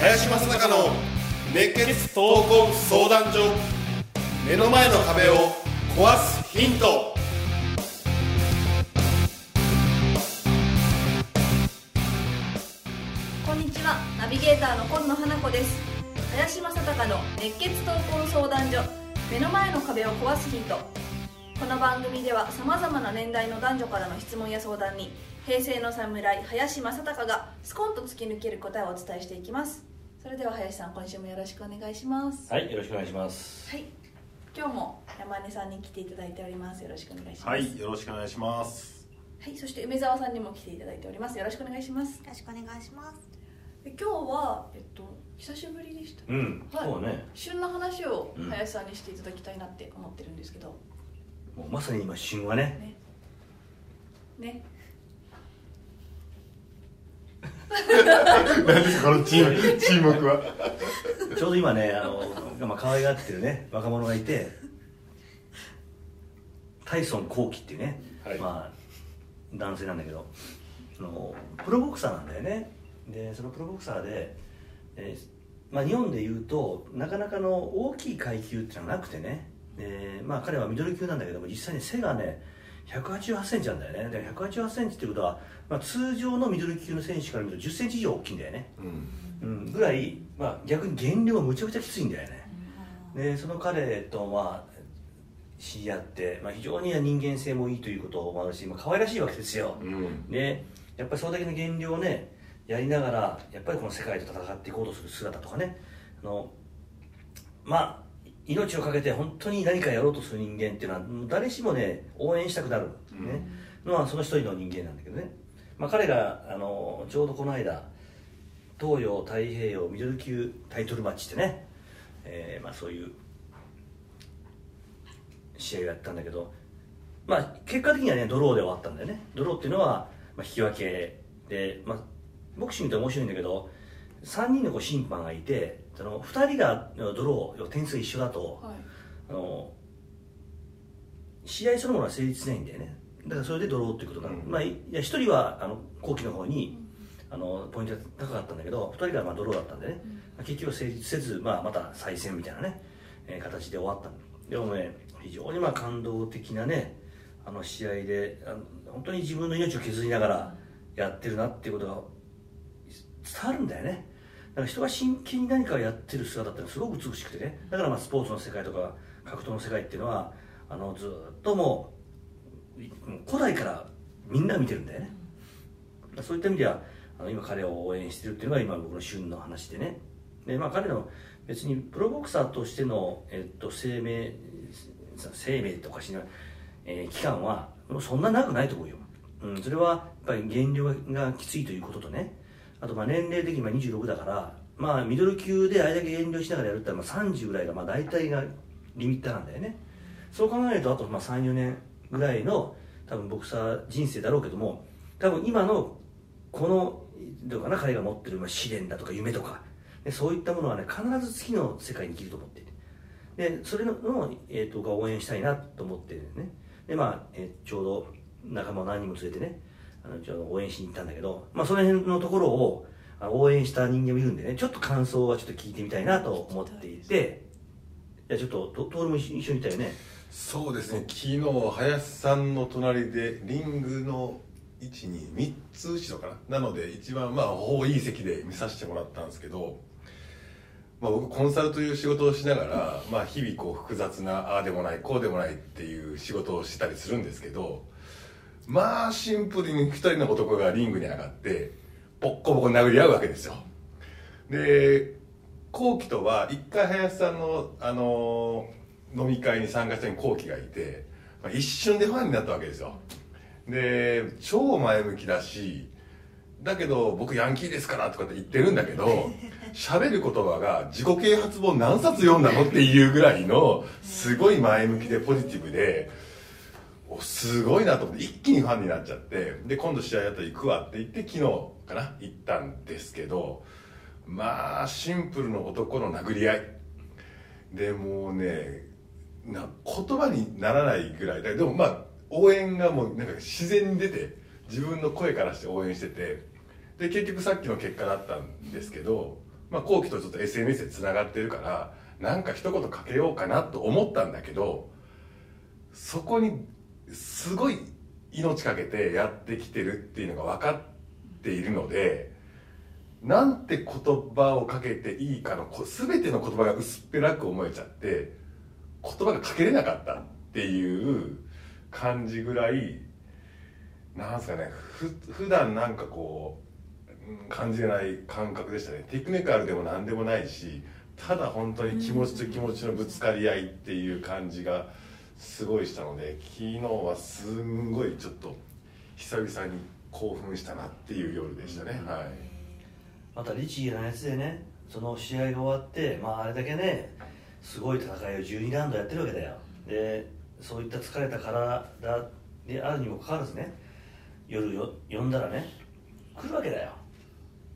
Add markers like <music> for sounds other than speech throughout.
林正孝の熱血闘魂相談所目の前の壁を壊すヒント。こんにちは。ナビゲーターの今野花子です。林正孝の熱血闘魂相談所。目の前の壁を壊すヒント。この番組ではさまざまな年代の男女からの質問や相談に平成の侍林正孝がスコンと突き抜ける答えをお伝えしていきます。それでは林さん今週もよろしくお願いします。はい、よろしくお願いします。はい。今日も山根さんに来ていただいております。よろしくお願いします。はいよろしくお願いします。はい、そして梅沢さんにも来ていただいております。よろしくお願いします。よろしくお願いします。で今日はえっと久しぶりでした。うん、はい。そうね。旬の話をうん林さんにしていただきたいなって思ってるんですけど、もうまさに今旬はね、ね。ね。<laughs> 何ですかこのチーム。<laughs> 沈黙は。<laughs> ちょうど今ね、あの、まあ可愛がってるね、若者がいて。タイソン後期っていうね、はい。まあ男性なんだけど、あのプロボクサーなんだよね。で、そのプロボクサーで、えーまあ日本でいうとなかなかの大きい階級っていうのはなくてね。で、まあ彼はミドル級なんだけども実際に背がね。188センチなんだよね。で188センチっていうことは、まあ、通常のミドル級の選手から見ると10センチ以上大きいんだよね。うんうん、ぐらい、まあ、逆に減量がむちゃくちゃきついんだよね、でその彼とまあ知り合って、まあ、非常に人間性もいいということもあるし、まあ可愛らしいわけですよ、うんでやっぱりそれだけの減量をねやりながらやっぱりこの世界と戦っていこうとする姿とかね。あのまあ命を懸けて本当に何かやろうとする人間っていうのは誰しもね応援したくなる、ね。のはその一人の人間なんだけどね、まあ、彼があのちょうどこの間東洋太平洋ミドル級タイトルマッチってね、えーまあ、そういう試合をやったんだけど、まあ、結果的にはねドローで終わったんだよね。ドローっていうのは、まあ、引き分けで、まあ、ボクシングって面白いんだけど3人のこう審判がいてその2人がドロー点数一緒だとはい。あの試合そのものは成立しないんだよね。だからそれでドローっていうことが、うん。まあ、いや1人はあの後期の方にあのポイントが高かったんだけど2人がまあドローだったんでね、まあ結局成立せず、まあ、また再戦みたいなね、えー形で終わった。でもね非常にまあ感動的なねあの試合であの本当に自分の命を削りながらやってるなっていうことが伝わるんだよね。だから人が真剣に何かをやってる姿ってのはすごく美しくてね。だからまあスポーツの世界とか格闘の世界っていうのはあのずっともう古代からみんな見てるんだよね、そういった意味ではあの今彼を応援してるっていうのが今僕の旬の話でね。で、まあ、彼の別にプロボクサーとしての、えっと、生命生命っておかしいな、えー期間はそんな長くないと思うよ、うん、それはやっぱり減量がきついということとね。あとまあ年齢的に今26だからまあミドル級であれだけ減量しながらやるってまあ30ぐらいがまあ大体がリミッターなんだよね。そう考えるとあとまあ34年ぐらいの多分ボクサー人生だろうけども多分今のこのどうかな彼が持ってる試練だとか夢とかでそういったものはね必ず次の世界に生きると思っていて。でそれのの、えー、とが応援したいなと思ってるね。でまあ、えーちょうど仲間を何人も連れてねあのちょうど応援しに行ったんだけど、まあ、その辺のところを応援した人間もいるんでねちょっと感想はちょっと聞いてみたいなと思っていてじゃあちょっとと徹も一緒一緒にいたよね。そうですね。昨日林さんの隣でリングの位置に3つ後ろかな。なので一番まあほぼいい席で見させてもらったんですけど、まあ、僕コンサルという仕事をしながら、まあ、日々こう複雑なああでもないこうでもないっていう仕事をしたりするんですけどまあシンプルに2人の男がリングに上がってボッコボコ殴り合うわけですよ。で後期とは一回林さんの、あのー飲み会に参加したに後期がいて、まあ、一瞬でファンになったわけですよ。で超前向きだしだけど僕ヤンキーですからとかって言ってるんだけど <laughs> 喋る言葉が自己啓発本何冊読んだのっていうぐらいのすごい前向きでポジティブでおすごいなと思って一気にファンになっちゃってで今度試合やったら行くわって言って昨日かな行ったんですけどまあシンプルの男の殴り合い。でもうねな言葉にならないぐらい。だでもまあ応援がもうなんか自然に出て自分の声からして応援しててで結局さっきの結果だったんですけど、まあ、後期とちょっと SNS でつながってるからなんか一言かけようかなと思ったんだけどそこにすごい命かけてやってきてるっていうのが分かっているのでなんて言葉をかけていいかの全ての言葉が薄っぺらく思えちゃって言葉がかけれなかったっていう感じぐらいなんすかねふ普段なんかこう感じれない感覚でしたね。テクニカルでも何でもないしただ本当に気持ちと気持ちのぶつかり合いっていう感じがすごいしたので昨日はすんごいちょっと久々に興奮したなっていう夜でしたね、はい。また律儀なやつでねその試合が終わって、まあ、あれだけねすごい戦いを12ラウンドやってるわけだよ。でそういった疲れた体であるにもかかわらずね夜よ呼んだらね来るわけだよ、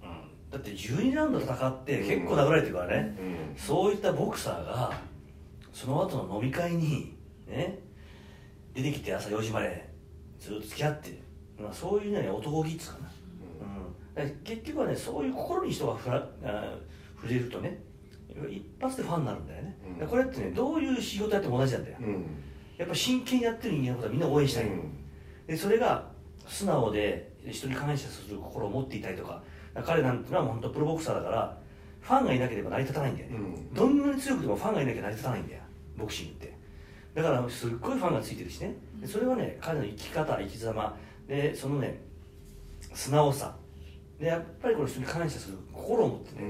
うん、だって12ラウンド戦って結構殴られてるからね、うん。そういったボクサーがその後の飲み会にね。出てきて朝4時までずっと付き合って、まあ、そういうね男気っつうかな、うん、だから結局はねそういう心に人がふらあ触れるとね一発でファンになるんだよね、うん。これってねどういう仕事やっても同じなんだよ、うん。やっぱ真剣にやってる人間のことはみんな応援したい、うん。でそれが素直で人に感謝する心を持っていたりとか彼なんてのはもう本当プロボクサーだからファンがいなければ成り立たないんだよね、うん。どんなに強くてもファンがいなきゃ成り立たないんだよ。ボクシングってだからすっごいファンがついてるしね。でそれはね彼の生き方生き様。でそのね素直さ。でやっぱりこの人に感謝する心を持ってね、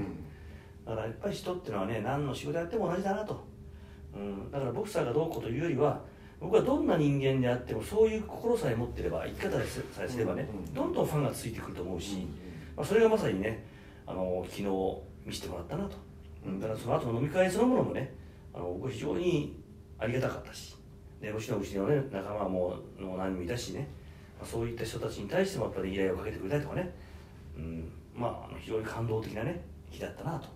だからやっぱり人っていうのはね何の仕事やっても同じだなと、うん、だからボクサーがどうこうというよりは僕はどんな人間であってもそういう心さえ持ってれば生き方さえすればね、うん。どんどんファンがついてくると思うし、まあ、それがまさにねあの昨日見せてもらったなと、うん、だからその後の飲み会そのものもねあの僕は非常にありがたかったし。でもちろんうちの、ね、仲間ももう何人もいたしね、まあ、そういった人たちに対してもやっぱり依頼をかけてくれたりとかね、うん、まああの非常に感動的なね日だったなと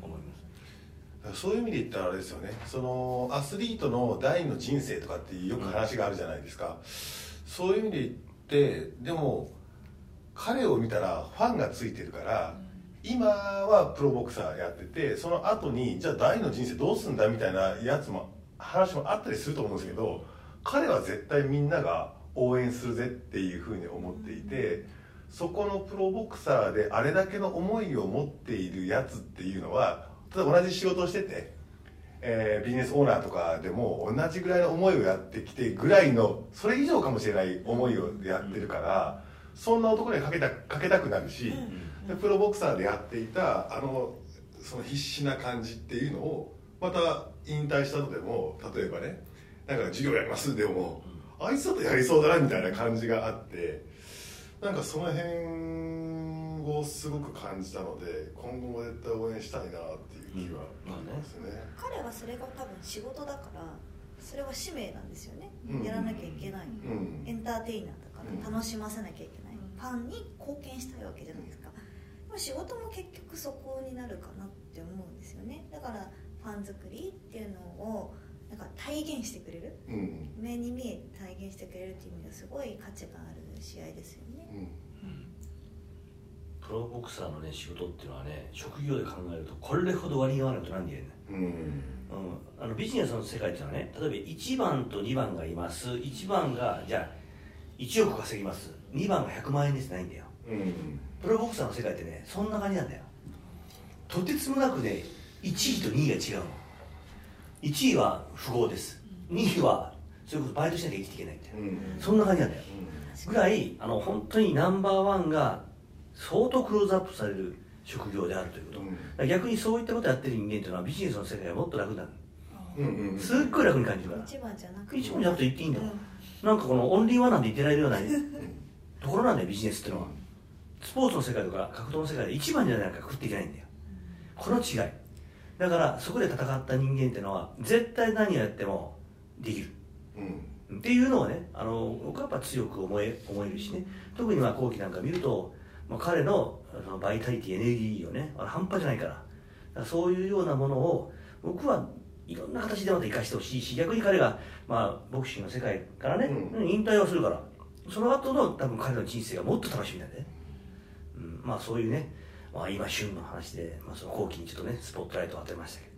思います。そういう意味で言ったらあれですよね。そのアスリートの第二の人生とかってよく話があるじゃないですか、そういう意味で言ってでも彼を見たらファンがついてるから今はプロボクサーやっててその後にじゃあ第二の人生どうすんだみたいなやつも話もあったりすると思うんですけど彼は絶対みんなが応援するぜっていうふうに思っていてそこのプロボクサーであれだけの思いを持っているやつっていうのは同じ仕事をしてて、えービジネスオーナーとかでも同じぐらいの思いをやってきてぐらいのそれ以上かもしれない思いをやってるからそんな男にはかけたかけたくなるし、でプロボクサーでやっていたあのその必死な感じっていうのをまた引退した後でも例えばねなんか授業やります？でも、あいつだとやりそうだなみたいな感じがあってなんかその辺をすごく感じたので今後も絶対応援したいなっていう気はありますね。彼はそれが多分仕事だからそれは使命なんですよね、うん。やらなきゃいけない、うん。エンターテイナーだからうん。楽しませなきゃいけない、ファンに貢献したいわけじゃないですか。でも仕事も結局そこになるかなって思うんですよね。だからファン作りっていうのをなんか体現してくれる。うん。目に見えて体現してくれるっていう意味ではすごい価値がある試合ですよね。うん。プロボクサーのね仕事っていうのはね職業で考えるとこれほど割に合わないことなんでね。うん。うん、あのビジネスの世界っていうのはね例えば1番と2番がいます。1番がじゃあ1億稼ぎます。2番が100万円です。ないんだよ。うん。プロボクサーの世界ってねそんな感じなんだよ。とてつもなくね1位と2位が違うの。1位は富豪です。2位はそれこそバイトしなきゃ生きていけないみたいな。うんそんな感じなんだよ。ぐらいあの本当にナンバーワンが相当クローズアップされる職業であるということ、逆にそういったことやってる人間っていうのはビジネスの世界はもっと楽になるうんうんすっごい楽に感じるから。一番じゃなくて。一番じゃなくて言っていいんだ。よ、うん。なんかこのオンリーワンなんて言ってられるようなところなんだよビジネスっていうのは。スポーツの世界とか格闘の世界で一番じゃないか食っていけないんだよ。この違いだからそこで戦った人間っていうのは絶対何をやってもできる。うん。っていうのをねあの僕はやっぱ強く思え思えるしね。特にまあ後期なんか見るとまあ、彼のそのバイタリティエネルギーをね半端じゃないから。そういうようなものを僕はいろんな形でまた生かしてほしいし逆に彼が、まあ、ボクシングの世界からね、うん。引退をするから。その後の多分彼の人生がもっと楽しみなんでね、うん、まあそういうね、まあ、今旬の話で、まあ、その後期にちょっとねスポットライトを当てましたけど。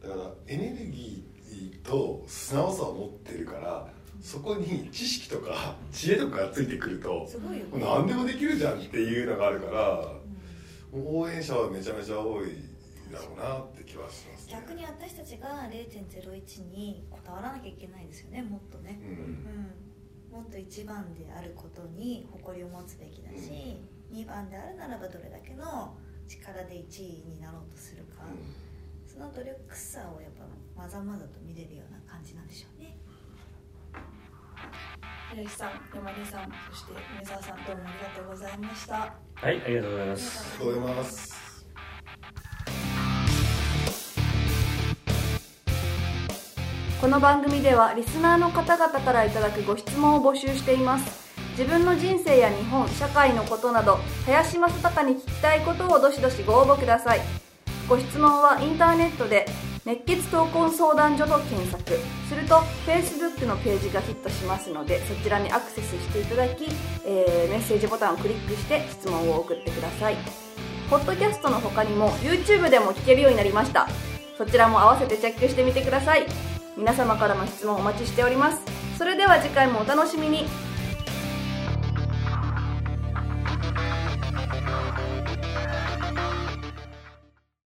だからエネルギーと素直さを持ってるからそこに知識とか知恵とかがついてくるとすごいよもう何でもできるじゃんっていうのがあるからもう応援者はめちゃめちゃ多いだろうなって気はします、ね、逆に私たちが0.01にこだわらなきゃいけないですよねもっとね。う、うん。ん、もっと1番であることに誇りを持つべきだし、2番であるならばどれだけの力で1位になろうとするか、その努力さをやっぱまざまざと見れるような感じなんでしょうね。林さん山根さんそして梅沢さんどうもありがとうございました。はいありがとうございます。ありがとうございます。この番組ではリスナーの方々からいただくご質問を募集しています自分の人生や日本社会のことなど林正孝に聞きたいことをどしどしご応募ください。ご質問はインターネットで熱血闘魂相談所と検索。すると Facebook のページがヒットしますのでそちらにアクセスしていただき、えーメッセージボタンをクリックして質問を送ってください。ポッドキャストの他にも YouTube でも聞けるようになりました。そちらも合わせてチェックしてみてください。皆様からの質問お待ちしております。それでは次回もお楽しみに。